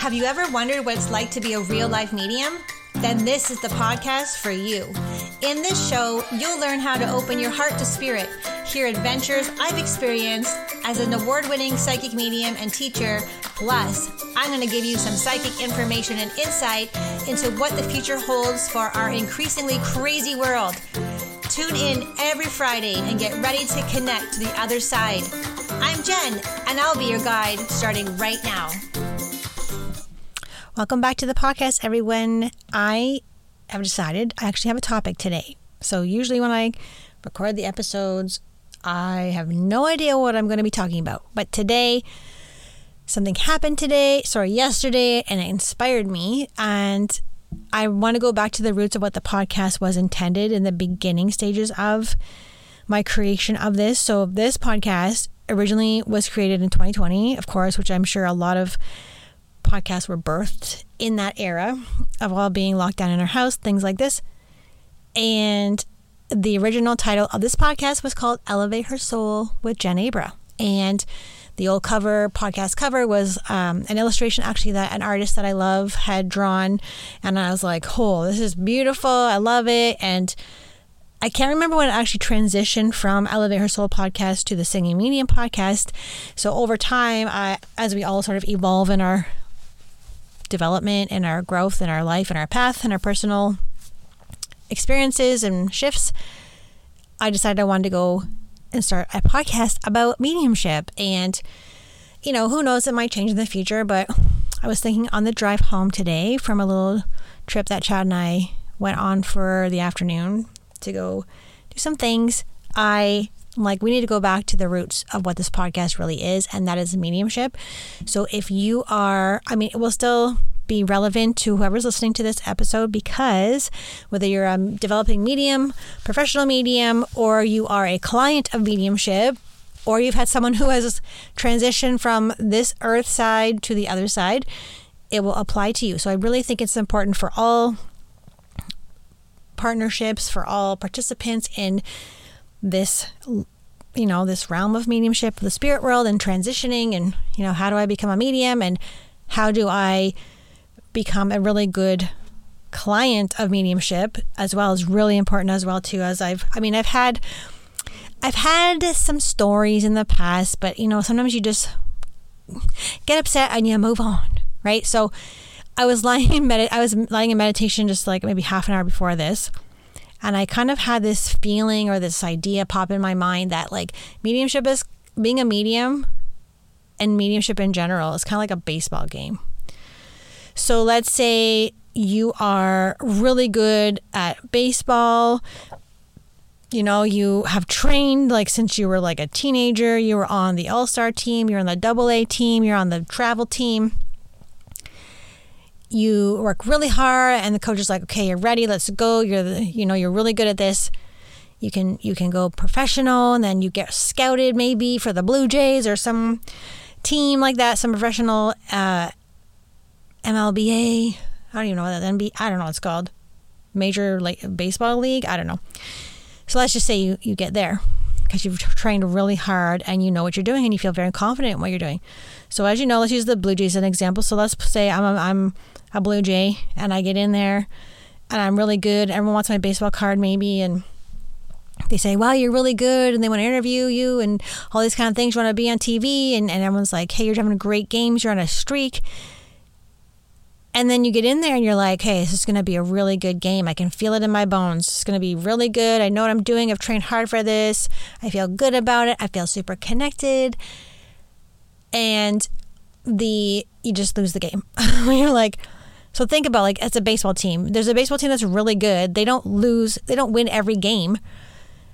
Have you ever wondered what it's like to be a real life medium? Then this is the podcast for you. In this show, you'll learn how to open your heart to spirit, hear adventures I've experienced as an award winning psychic medium and teacher. Plus, I'm going to give you some psychic information and insight into what the future holds for our increasingly crazy world. Tune in every Friday and get ready to connect to the other side. I'm Jen, and I'll be your guide starting right now. Welcome back to the podcast, everyone. I have decided I actually have a topic today. So, usually when I record the episodes, I have no idea what I'm going to be talking about. But today, something happened today, sorry, yesterday, and it inspired me. And I want to go back to the roots of what the podcast was intended in the beginning stages of my creation of this. So, this podcast originally was created in 2020, of course, which I'm sure a lot of podcasts were birthed in that era of all being locked down in our house, things like this. And the original title of this podcast was called Elevate Her Soul with Jen Abra. And the old cover, podcast cover, was um, an illustration actually that an artist that I love had drawn. And I was like, oh, this is beautiful. I love it. And I can't remember when it actually transitioned from Elevate Her Soul podcast to the Singing Medium podcast. So over time, I, as we all sort of evolve in our development and our growth and our life and our path and our personal experiences and shifts, I decided I wanted to go and start a podcast about mediumship. And, you know, who knows, it might change in the future, but I was thinking on the drive home today from a little trip that Chad and I went on for the afternoon to go do some things. I like we need to go back to the roots of what this podcast really is, and that is mediumship. So if you are, I mean, it will still be relevant to whoever's listening to this episode because whether you're a developing medium, professional medium, or you are a client of mediumship, or you've had someone who has transitioned from this earth side to the other side, it will apply to you. So I really think it's important for all partnerships, for all participants in this you know this realm of mediumship the spirit world and transitioning and you know how do i become a medium and how do i become a really good client of mediumship as well as really important as well too as i've i mean i've had i've had some stories in the past but you know sometimes you just get upset and you move on right? So i was lying in med- i was lying in meditation just like maybe half an hour before this and I kind of had this feeling or this idea pop in my mind that like mediumship is being a medium and mediumship in general is kind of like a baseball game. So let's say you are really good at baseball. You know, you have trained like since you were like a teenager, you were on the all star team, you're on the double A team, you're on the travel team you work really hard and the coach is like okay you're ready let's go. You're the, you know you're really good at this. You can you can go professional and then you get scouted maybe for the blue jays or some team like that some professional uh, mlba i don't even know what that nb i don't know what it's called. Major like baseball league? I don't know. So let's just say you, you get there because you've trained really hard and you know what you're doing and you feel very confident in what you're doing. So as you know let's use the blue jays as an example. So let's say i'm, I'm a Blue Jay and I get in there and I'm really good. Everyone wants my baseball card maybe and they say, wow, you're really good. And they want to interview you and all these kind of things. You want to be on TV. And, and everyone's like, hey, you're having great games. You're on a streak. And then you get in there and you're like, hey, this is going to be a really good game. I can feel it in my bones. It's going to be really good. I know what I'm doing. I've trained hard for this. I feel good about it. I feel super connected. And the you just lose the game. you're like, so think about like it's a baseball team. There's a baseball team that's really good. They don't lose, they don't win every game,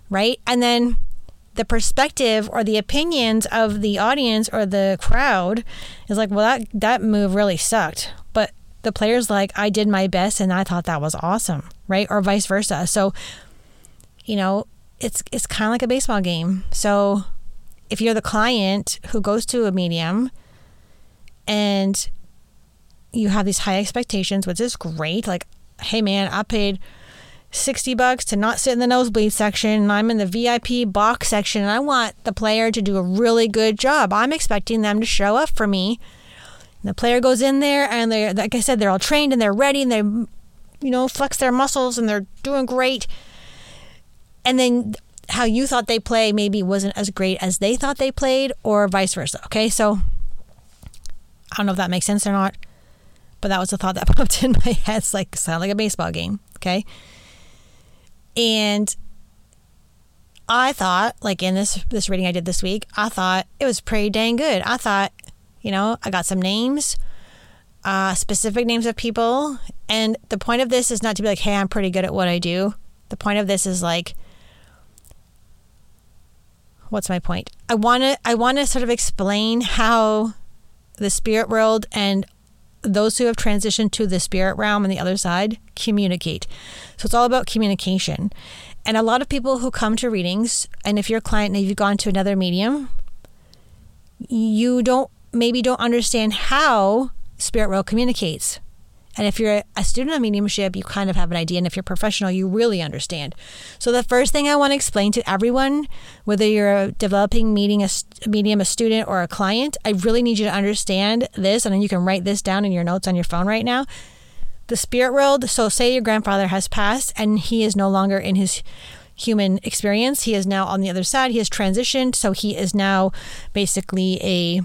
right? And then the perspective or the opinions of the audience or the crowd is like, well, that that move really sucked. But the player's like, I did my best and I thought that was awesome, right? Or vice versa. So, you know, it's it's kind of like a baseball game. So, if you're the client who goes to a medium and you have these high expectations, which is great. Like, hey man, I paid 60 bucks to not sit in the nosebleed section and I'm in the VIP box section and I want the player to do a really good job. I'm expecting them to show up for me The player goes in there and they're, like I said, they're all trained and they're ready and they, you know, flex their muscles and they're doing great. And then how you thought they play maybe wasn't as great as they thought they played or vice versa. Okay. So I don't know if that makes sense or not, but that was a thought that popped in my head. It's like, sound like a baseball game. Okay. And I thought, like in this this reading I did this week, I thought it was pretty dang good. I thought, you know, I got some names, uh, specific names of people, and the point of this is not to be like, hey, I'm pretty good at what I do. The point of this is like, what's my point? I want to I want to sort of explain how the spirit world and those who have transitioned to the spirit realm and the other side communicate. So it's all about communication. And a lot of people who come to readings, and if you're a client and you've gone to another medium, you don't maybe don't understand how spirit world communicates. And if you're a student of mediumship, you kind of have an idea. And if you're professional, you really understand. So the first thing I want to explain to everyone, whether you're developing meeting a medium, a student, or a client, I really need you to understand this. And then you can write this down in your notes on your phone right now the spirit world. So, say your grandfather has passed and he is no longer in his human experience. He is now on the other side. He has transitioned. So, he is now basically a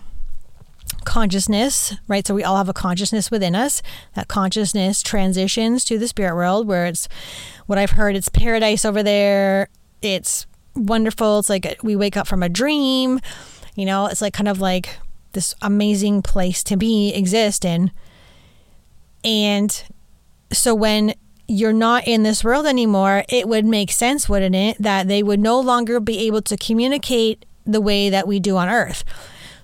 consciousness, right? So, we all have a consciousness within us. That consciousness transitions to the spirit world where it's what I've heard it's paradise over there. It's wonderful. It's like we wake up from a dream. You know, it's like kind of like this amazing place to be, exist in. And so when you're not in this world anymore, it would make sense, wouldn't it, that they would no longer be able to communicate the way that we do on Earth.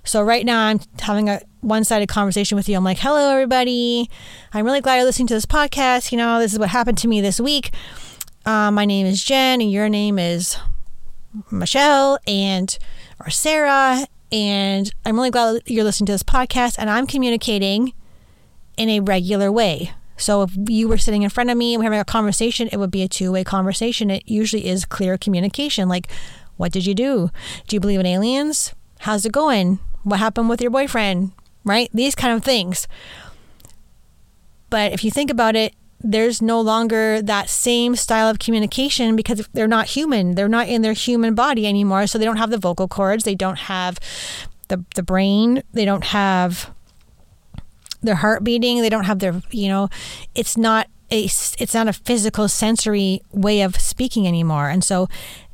So right now I'm having a one-sided conversation with you. I'm like, "Hello everybody. I'm really glad you're listening to this podcast. You know, this is what happened to me this week. Uh, my name is Jen and your name is Michelle and or Sarah and I'm really glad you're listening to this podcast and I'm communicating in a regular way. So if you were sitting in front of me and we're having a conversation, it would be a two-way conversation. It usually is clear communication. Like, what did you do? Do you believe in aliens? How's it going? What happened with your boyfriend? Right? These kind of things. But if you think about it, there's no longer that same style of communication because they're not human. They're not in their human body anymore. So they don't have the vocal cords. They don't have the, the brain. They don't have their heart beating. They don't have their, you know, it's not a, it's not a physical sensory way of speaking anymore. And so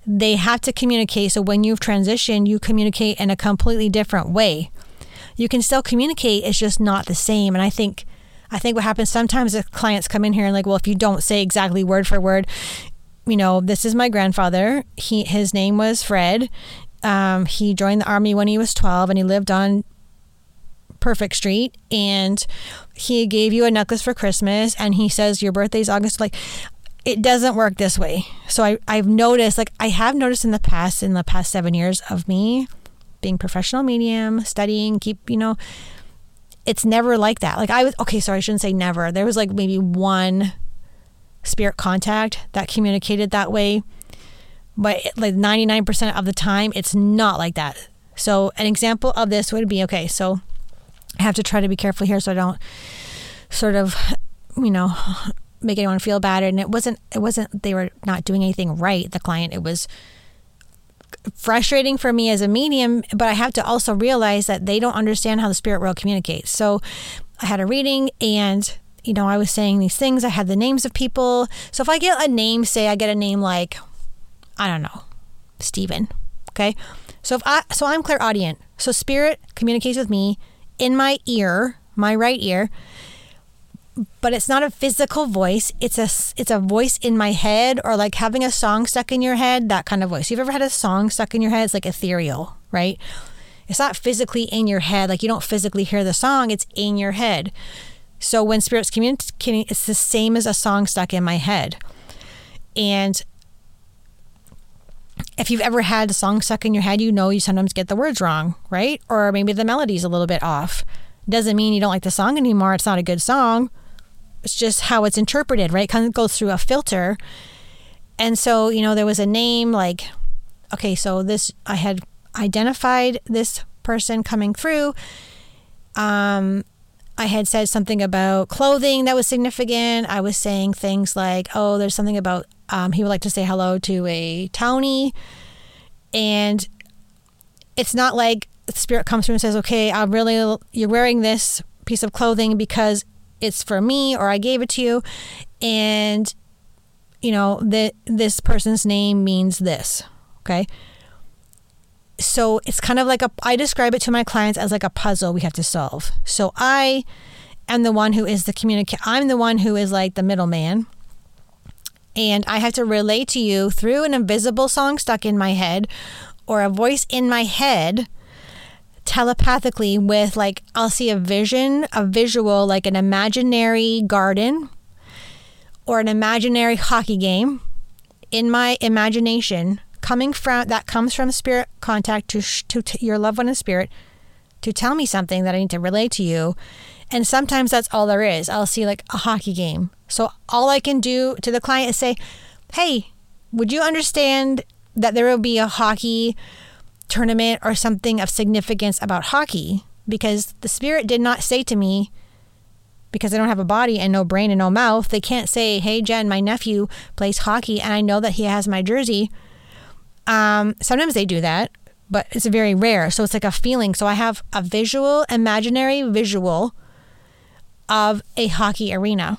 they have to communicate. So when you've transitioned, you communicate in a completely different way. You can still communicate, it's just not the same. And I think, I think what happens sometimes if clients come in here and like, well, if you don't say exactly word for word, you know, this is my grandfather. He his name was Fred. Um, he joined the army when he was 12 and he lived on Perfect Street and he gave you a necklace for Christmas and he says your birthday's August like it doesn't work this way. So I, I've noticed like I have noticed in the past in the past seven years of me being professional medium, studying, keep you know, it's never like that. Like I was okay, sorry, I shouldn't say never. There was like maybe one spirit contact that communicated that way. But like 99% of the time, it's not like that. So, an example of this would be okay, so I have to try to be careful here so I don't sort of, you know, make anyone feel bad. And it wasn't, it wasn't, they were not doing anything right, the client. It was frustrating for me as a medium, but I have to also realize that they don't understand how the spirit world communicates. So I had a reading and you know, I was saying these things. I had the names of people. So if I get a name, say I get a name like, I don't know, Stephen. Okay. So if I, so I'm clairaudient. So spirit communicates with me in my ear, my right ear, but it's not a physical voice. It's a it's a voice in my head or like having a song stuck in your head, that kind of voice. You've ever had a song stuck in your head? It's like ethereal, right? It's not physically in your head, like you don't physically hear the song, it's in your head. So when spirits communicating, it's the same as a song stuck in my head. And if you've ever had a song stuck in your head, you know you sometimes get the words wrong, right? Or maybe the melody's a little bit off. Doesn't mean you don't like the song anymore. It's not a good song. It's just how it's interpreted, right? It kind of goes through a filter. And so, you know, there was a name like, okay, so this, I had identified this person coming through. Um, I had said something about clothing that was significant. I was saying things like, oh, there's something about um, he would like to say hello to a townie. And it's not like the spirit comes through and says, okay, I'm really, you're wearing this piece of clothing because it's for me or I gave it to you. And, you know, that this person's name means this. Okay. So it's kind of like a, I describe it to my clients as like a puzzle we have to solve. So I am the one who is the communicator. I'm the one who is like the middleman. And I have to relate to you through an invisible song stuck in my head or a voice in my head telepathically with like I'll see a vision, a visual like an imaginary garden or an imaginary hockey game in my imagination coming from that comes from spirit contact to to, to your loved one in spirit to tell me something that I need to relay to you. And sometimes that's all there is. I'll see like a hockey game. So all I can do to the client is say, "Hey, would you understand that there will be a hockey tournament or something of significance about hockey?" Because the spirit did not say to me, because I don't have a body and no brain and no mouth, they can't say, Hey, Jen, my nephew plays hockey and I know that he has my jersey. Um, sometimes they do that, but it's very rare. So it's like a feeling. So I have a visual, imaginary visual of a hockey arena.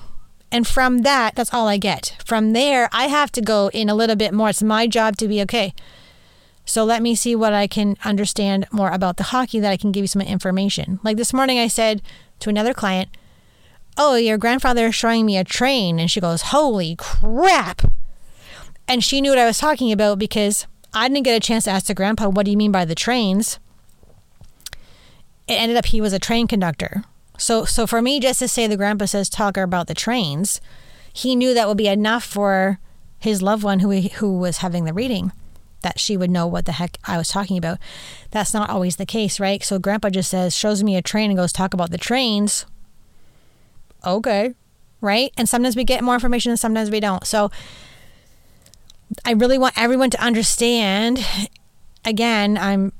And from that, that's all I get. From there, I have to go in a little bit more. It's my job to be okay. So let me see what I can understand more about the hockey that I can give you some information. Like this morning, I said to another client, Oh, your grandfather is showing me a train. And she goes, Holy crap. And she knew what I was talking about because I didn't get a chance to ask the grandpa, what do you mean by the trains? It ended up he was a train conductor. So so for me just to say the grandpa says talk about the trains, he knew that would be enough for his loved one who who was having the reading that she would know what the heck I was talking about. That's not always the case, right? So grandpa just says shows me a train and goes talk about the trains. Okay. Right? And sometimes we get more information and sometimes we don't. So I really want everyone to understand. Again, I'm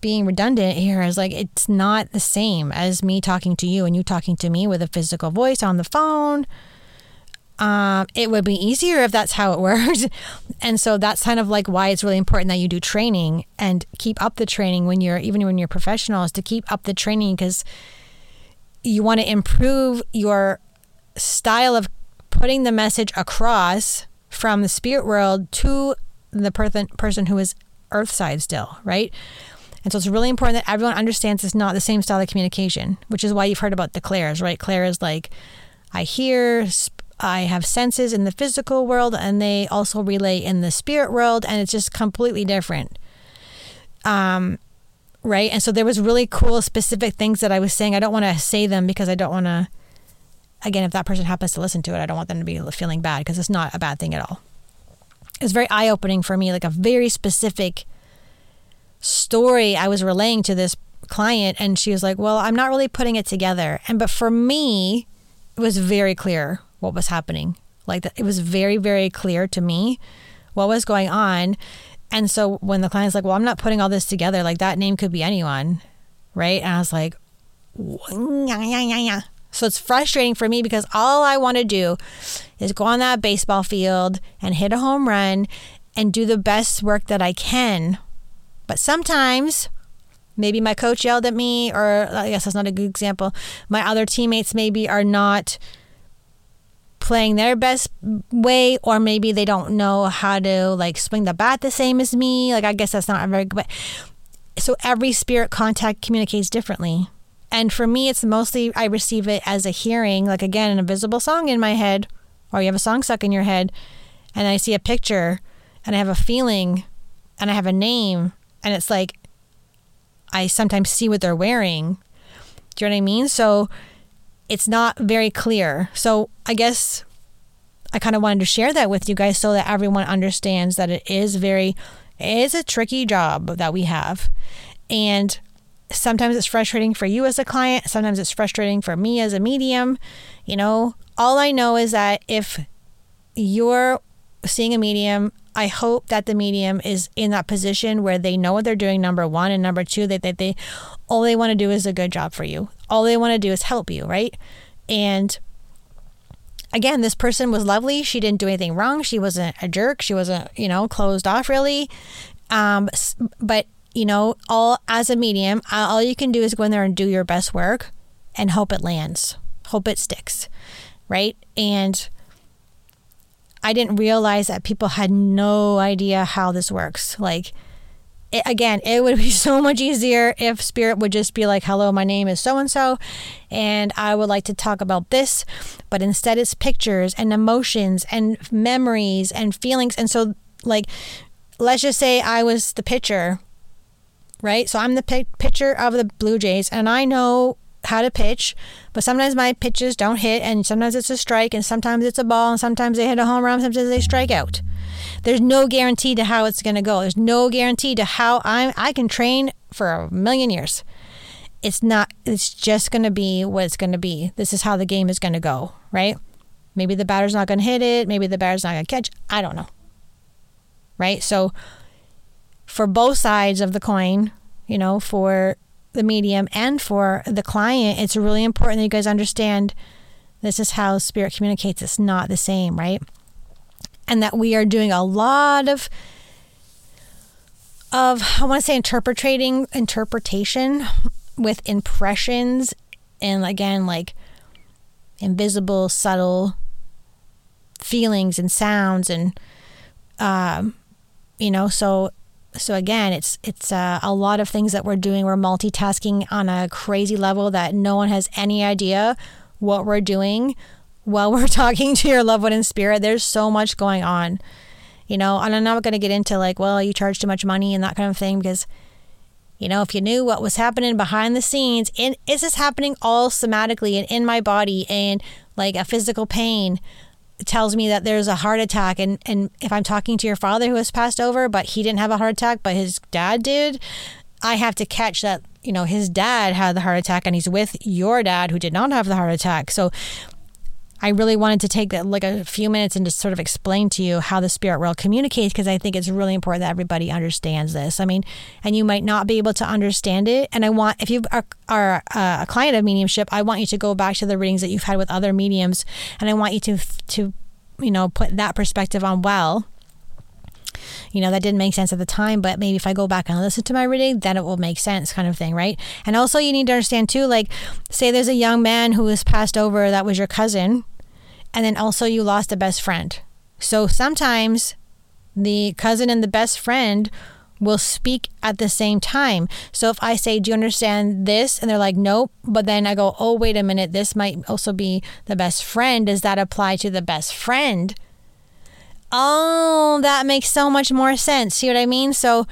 being redundant here is like it's not the same as me talking to you and you talking to me with a physical voice on the phone. Um, it would be easier if that's how it works. and so that's kind of like why it's really important that you do training and keep up the training when you're even when you're professionals to keep up the training because you want to improve your style of putting the message across from the spirit world to the person person who is earth side still, right? And so it's really important that everyone understands it's not the same style of communication, which is why you've heard about the clairs, right? Claire is like, I hear, I have senses in the physical world, and they also relay in the spirit world, and it's just completely different. Um, right? And so there was really cool, specific things that I was saying. I don't want to say them because I don't want to again, if that person happens to listen to it, I don't want them to be feeling bad because it's not a bad thing at all. It was very eye opening for me, like a very specific story I was relaying to this client. And she was like, Well, I'm not really putting it together. And but for me, it was very clear what was happening. Like it was very, very clear to me what was going on. And so when the client's like, Well, I'm not putting all this together, like that name could be anyone. Right. And I was like, yeah, yeah, yeah, yeah. So it's frustrating for me because all I want to do is go on that baseball field and hit a home run and do the best work that I can. But sometimes maybe my coach yelled at me, or I guess that's not a good example. My other teammates maybe are not playing their best way, or maybe they don't know how to like swing the bat the same as me. Like, I guess that's not a very good. So every spirit contact communicates differently. And for me, it's mostly I receive it as a hearing, like again, an invisible song in my head, or you have a song stuck in your head, and I see a picture and I have a feeling and I have a name, and it's like I sometimes see what they're wearing. Do you know what I mean? So it's not very clear. So I guess I kind of wanted to share that with you guys so that everyone understands that it is very, it is a tricky job that we have. And sometimes it's frustrating for you as a client, sometimes it's frustrating for me as a medium. You know, all I know is that if you're seeing a medium, I hope that the medium is in that position where they know what they're doing, number one, and number two, that, that they all they want to do is a good job for you. All they want to do is help you, right? And again, this person was lovely. She didn't do anything wrong. She wasn't a jerk. She wasn't, you know, closed off really. Um, but you know, all as a medium, all you can do is go in there and do your best work and hope it lands, hope it sticks, right? And I didn't realize that people had no idea how this works. Like, it, again, it would be so much easier if Spirit would just be like, hello, my name is so and so, and I would like to talk about this. But instead, it's pictures and emotions and memories and feelings. And so, like, let's just say I was the pitcher, right? So I'm the pitcher of the Blue Jays, and I know how to pitch, but sometimes my pitches don't hit, and sometimes it's a strike, and sometimes it's a ball, and sometimes they hit a home run, sometimes they strike out. There's no guarantee to how it's going to go. There's no guarantee to how I I can train for a million years. It's not. It's just going to be what it's going to be. This is how the game is going to go, right? Maybe the batter's not going to hit it. Maybe the batter's not going to catch. I don't know. Right. So for both sides of the coin, you know, for the medium and for the client, it's really important that you guys understand this is how spirit communicates. It's not the same, right? And that we are doing a lot of of I want to say interpreting interpretation with impressions and again like invisible subtle feelings and sounds and um you know so so again, it's it's uh, a lot of things that we're doing. We're multitasking on a crazy level that no one has any idea what we're doing while we're talking to your loved one in spirit. There's so much going on, you know. And I'm not going to get into like, well, you charge too much money and that kind of thing because, you know, if you knew what was happening behind the scenes, and is this happening all somatically and in my body and like a physical pain? tells me that there's a heart attack and and if I'm talking to your father who has passed over but he didn't have a heart attack but his dad did I have to catch that you know his dad had the heart attack and he's with your dad who did not have the heart attack so I really wanted to take that like a few minutes and just sort of explain to you how the spirit world communicates because I think it's really important that everybody understands this. I mean, and you might not be able to understand it. And I want, if you are, are uh, a client of mediumship, I want you to go back to the readings that you've had with other mediums, and I want you to to you know put that perspective on well you know, that didn't make sense at the time, but maybe if I go back and listen to my reading, then it will make sense, kind of thing, right? And also, you need to understand too, like, say there's a young man who was passed over that was your cousin, and then also you lost a best friend. So sometimes the cousin and the best friend will speak at the same time. So if I say, Do you understand this? And they're like, Nope. But then I go, Oh, wait a minute. This might also be the best friend. Does that apply to the best friend? Oh, that makes so much more sense. See what I mean? So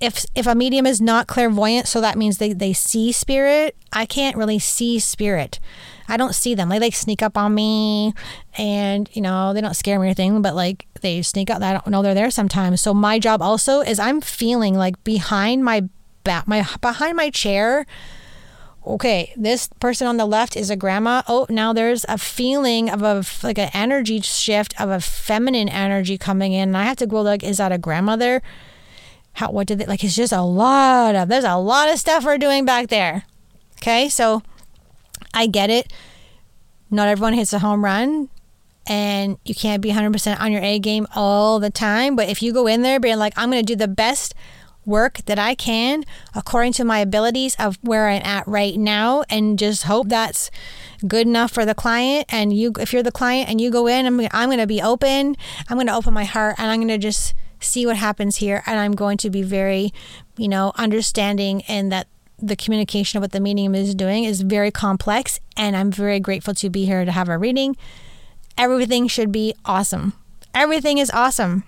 if if a medium is not clairvoyant, so that means they, they see spirit, I can't really see spirit. I don't see them. They like sneak up on me and, you know, they don't scare me or anything, but like they sneak up. I don't know they're there sometimes. So my job also is I'm feeling like behind my back, my behind my chair. Okay, this person on the left is a grandma. Oh, now there's a feeling of a like an energy shift of a feminine energy coming in. And I have to go like, is that a grandmother? How what did they like? It's just a lot of there's a lot of stuff we're doing back there. Okay, so I get it. Not everyone hits a home run and you can't be 100% on your A game all the time. But if you go in there being like, I'm going to do the best work that I can according to my abilities of where I'm at right now and just hope that's good enough for the client and you if you're the client and you go in I'm, I'm going to be open I'm going to open my heart and I'm going to just see what happens here and I'm going to be very you know understanding and that the communication of what the medium is doing is very complex, and I'm very grateful to be here to have a reading. Everything should be awesome. Everything is awesome.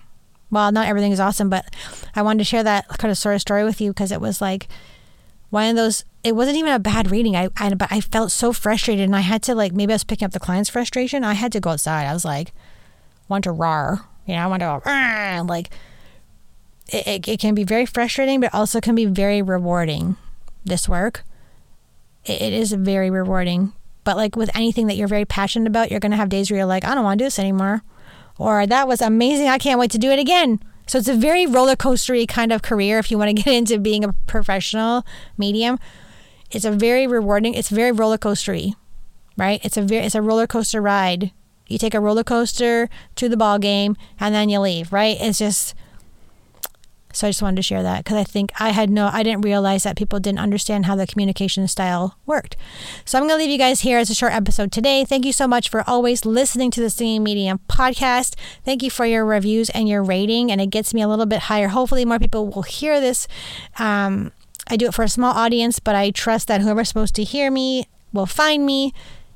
Well, not everything is awesome, but I wanted to share that kind of sort of story with you because it was like one of those. It wasn't even a bad reading. I, I but I felt so frustrated, and I had to like maybe I was picking up the client's frustration. I had to go outside. I was like, want to roar, you know, I want to like. It, it, it can be very frustrating, but also can be very rewarding this work. It is very rewarding. But like with anything that you're very passionate about, you're to have days where you're like, I don't want to do this anymore. Or that was amazing. I can't wait to do it again. So it's a very roller coastery kind of career if you want to get into being a professional medium. It's a very rewarding, it's very roller coastery, right? It's a very it's a roller coaster ride. You take a roller coaster to the ball game and then you leave, right? It's just so I just wanted to share that because I think I had no, I didn't realize that people didn't understand how the communication style worked. So I'm going to leave you guys here as a short episode today. Thank you so much for always listening to the Singing Medium podcast. Thank you for your reviews and your rating, and it gets me a little bit higher. Hopefully, more people will hear this. Um, I do it for a small audience, but I trust that whoever's supposed to hear me will find me.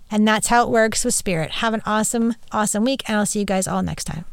And that's how it works with Spirit. Have an awesome, awesome week, and I'll see you guys all next time.